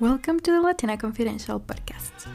Welcome to the Latina Confidential podcast.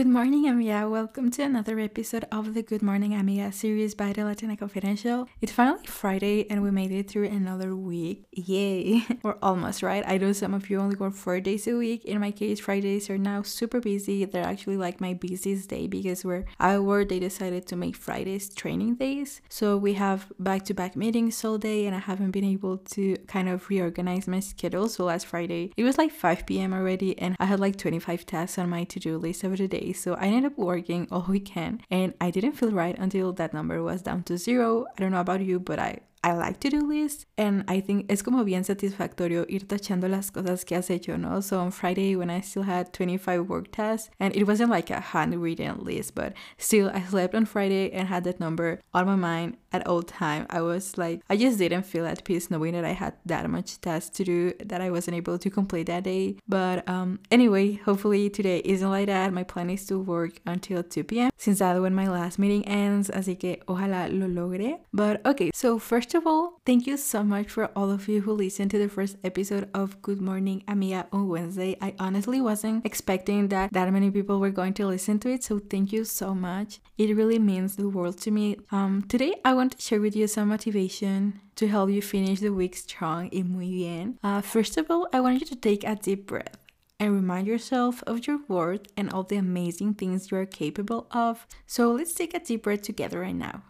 Good morning, amiga. Welcome to another episode of the Good Morning Amiga series by the Latina Confidential. It's finally Friday and we made it through another week. Yay! We're almost, right? I know some of you only work four days a week. In my case, Fridays are now super busy. They're actually like my busiest day because where I work, they decided to make Fridays training days. So we have back to back meetings all day and I haven't been able to kind of reorganize my schedule. So last Friday, it was like 5 p.m. already and I had like 25 tasks on my to do list of the day so I ended up working all weekend and I didn't feel right until that number was down to zero. I don't know about you, but I I like to do lists and I think es como bien satisfactorio ir tachando las cosas que has hecho, ¿no? So on Friday when I still had 25 work tasks and it wasn't like a handwritten list, but still I slept on Friday and had that number on my mind at all time. I was like, I just didn't feel at peace knowing that I had that much tasks to do that I wasn't able to complete that day. But um, anyway, hopefully today isn't like that. My plan is to work until 2 p.m. since that's when my last meeting ends, así que ojalá lo logre. But okay, so first First of all, thank you so much for all of you who listened to the first episode of Good Morning Amiga on Wednesday. I honestly wasn't expecting that that many people were going to listen to it, so thank you so much. It really means the world to me. Um, today, I want to share with you some motivation to help you finish the week strong y muy bien. Uh, first of all, I want you to take a deep breath and remind yourself of your worth and all the amazing things you are capable of. So let's take a deep breath together right now.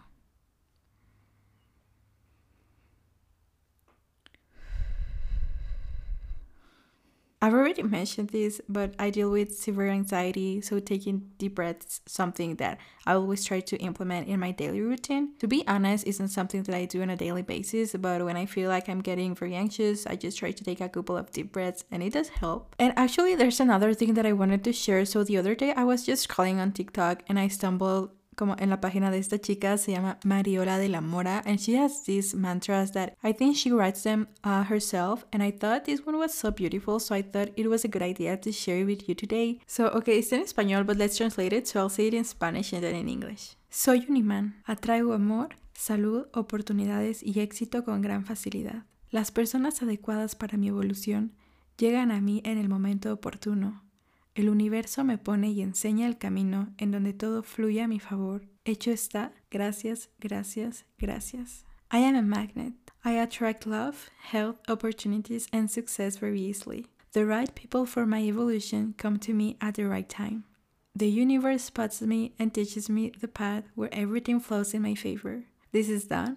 I've already mentioned this, but I deal with severe anxiety, so taking deep breaths something that I always try to implement in my daily routine. To be honest, isn't something that I do on a daily basis, but when I feel like I'm getting very anxious, I just try to take a couple of deep breaths and it does help. And actually, there's another thing that I wanted to share. So the other day I was just scrolling on TikTok and I stumbled como en la página de esta chica se llama Mariola de la Mora and she has these mantras that I think she writes them uh, herself and I thought this one was so beautiful so I thought it was a good idea to share it with you today. So okay, it's in español but let's translate it so I'll say it in Spanish and then in English. Soy un imán, atraigo amor, salud, oportunidades y éxito con gran facilidad. Las personas adecuadas para mi evolución llegan a mí en el momento oportuno. El universo me pone y enseña el camino en donde todo fluye a mi favor. Hecho está. Gracias, gracias, gracias. I am a magnet. I attract love, health, opportunities, and success very easily. The right people for my evolution come to me at the right time. The universe spots me and teaches me the path where everything flows in my favor. This is done.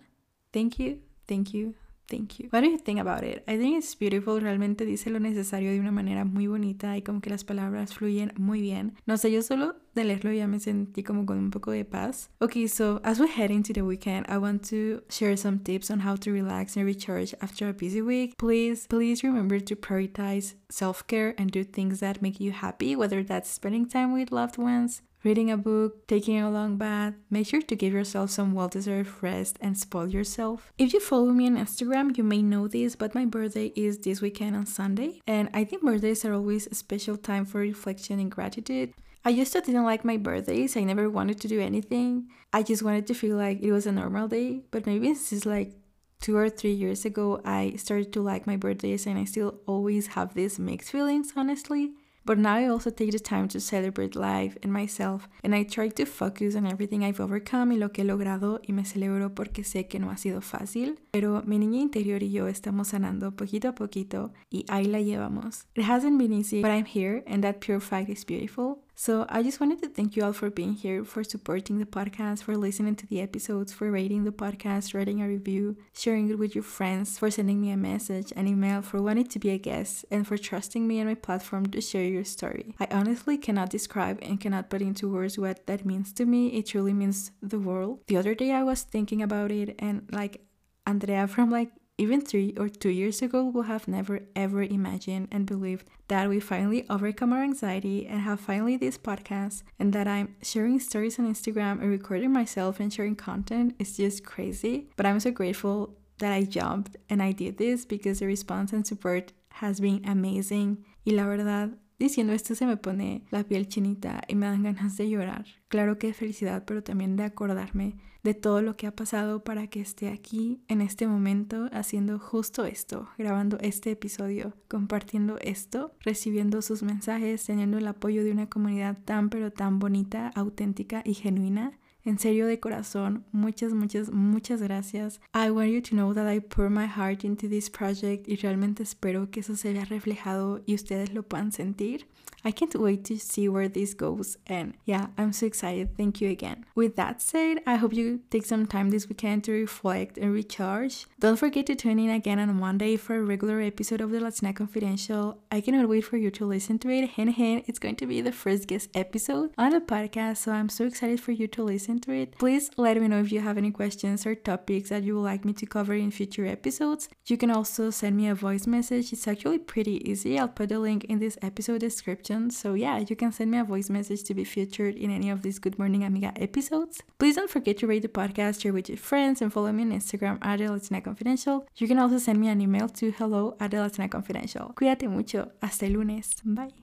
Thank you, thank you, Thank you. What do you think about it? I think it's beautiful. Realmente dice lo necesario de una manera muy bonita y como que las palabras fluyen muy bien. No sé, yo solo de leerlo ya me sentí como con un poco de paz. Okay, so as we head into the weekend, I want to share some tips on how to relax and recharge after a busy week. Please, please remember to prioritize self-care and do things that make you happy, whether that's spending time with loved ones, reading a book, taking a long bath. Make sure to give yourself some well deserved rest and spoil yourself. If you follow me on Instagram, you may know this, but my birthday is this weekend on Sunday, and I think birthdays are always a special time for reflection and gratitude. I used to didn't like my birthdays. I never wanted to do anything. I just wanted to feel like it was a normal day. But maybe since like two or three years ago, I started to like my birthdays and I still always have these mixed feelings, honestly. But now I also take the time to celebrate life and myself, and I try to focus on everything I've overcome y lo que he logrado y me celebro porque sé que no ha sido fácil, pero mi niña interior y yo estamos sanando poquito a poquito y ahí la llevamos. It hasn't been easy, but I'm here and that pure fact is beautiful. So I just wanted to thank you all for being here, for supporting the podcast, for listening to the episodes, for rating the podcast, writing a review, sharing it with your friends, for sending me a message, an email, for wanting to be a guest, and for trusting me and my platform to share your story. I honestly cannot describe and cannot put into words what that means to me. It truly means the world. The other day I was thinking about it and like Andrea from like even three or two years ago we would have never ever imagined and believed that we finally overcome our anxiety and have finally this podcast and that I'm sharing stories on Instagram and recording myself and sharing content is just crazy. But I'm so grateful that I jumped and I did this because the response and support has been amazing. Y la verdad, diciendo esto se me pone la piel chinita y me dan ganas de llorar. Claro que de felicidad, pero también de acordarme de todo lo que ha pasado para que esté aquí en este momento haciendo justo esto, grabando este episodio, compartiendo esto, recibiendo sus mensajes, teniendo el apoyo de una comunidad tan pero tan bonita, auténtica y genuina en serio de corazón, muchas, muchas, muchas gracias. I want you to know that I pour my heart into this project y realmente espero que eso se vea reflejado y ustedes lo puedan sentir. I can't wait to see where this goes. And yeah, I'm so excited. Thank you again. With that said, I hope you take some time this weekend to reflect and recharge. Don't forget to tune in again on Monday for a regular episode of the Latina Confidential. I cannot wait for you to listen to it. Hint, hint, it's going to be the first guest episode on the podcast, so I'm so excited for you to listen to it. Please let me know if you have any questions or topics that you would like me to cover in future episodes. You can also send me a voice message. It's actually pretty easy. I'll put the link in this episode description so yeah, you can send me a voice message to be featured in any of these Good Morning Amiga episodes. Please don't forget to rate the podcast, share with your friends, and follow me on Instagram at Latina Confidential. You can also send me an email to hello at Latina Confidential. Cuídate mucho. Hasta el lunes. Bye.